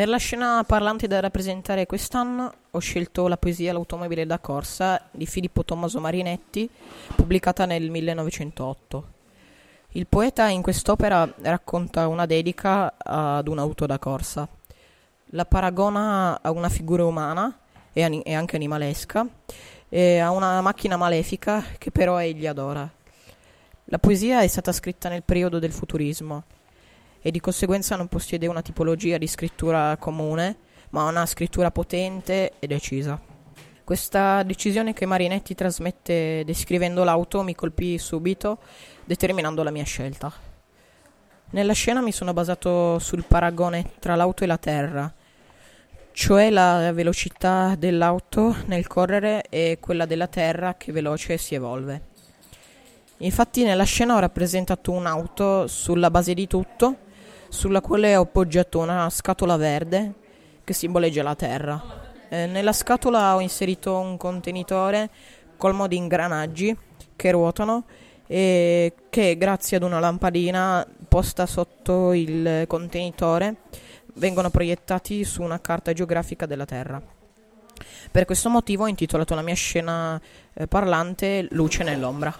Per la scena parlante da rappresentare quest'anno ho scelto la poesia L'automobile da corsa di Filippo Tommaso Marinetti, pubblicata nel 1908. Il poeta in quest'opera racconta una dedica ad un'auto da corsa. La paragona a una figura umana e, ani- e anche animalesca e a una macchina malefica che però egli adora. La poesia è stata scritta nel periodo del futurismo e di conseguenza non possiede una tipologia di scrittura comune, ma una scrittura potente e decisa. Questa decisione che Marinetti trasmette descrivendo l'auto mi colpì subito, determinando la mia scelta. Nella scena mi sono basato sul paragone tra l'auto e la terra, cioè la velocità dell'auto nel correre e quella della terra che veloce si evolve. Infatti nella scena ho rappresentato un'auto sulla base di tutto, sulla quale ho appoggiato una scatola verde che simboleggia la terra. Eh, nella scatola ho inserito un contenitore colmo di ingranaggi che ruotano e che grazie ad una lampadina posta sotto il contenitore vengono proiettati su una carta geografica della Terra. Per questo motivo ho intitolato la mia scena eh, parlante Luce nell'ombra.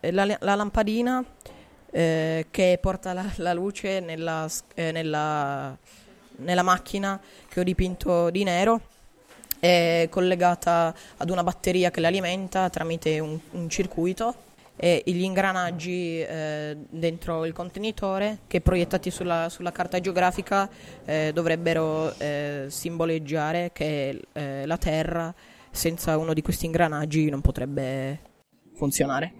La, la lampadina eh, che porta la, la luce nella, eh, nella, nella, macchina che ho dipinto di nero. È collegata ad una batteria che l'alimenta tramite un, un circuito e gli ingranaggi eh, dentro il contenitore che proiettati sulla, sulla carta geografica eh, dovrebbero eh, simboleggiare che eh, la Terra senza uno di questi ingranaggi non potrebbe funzionare.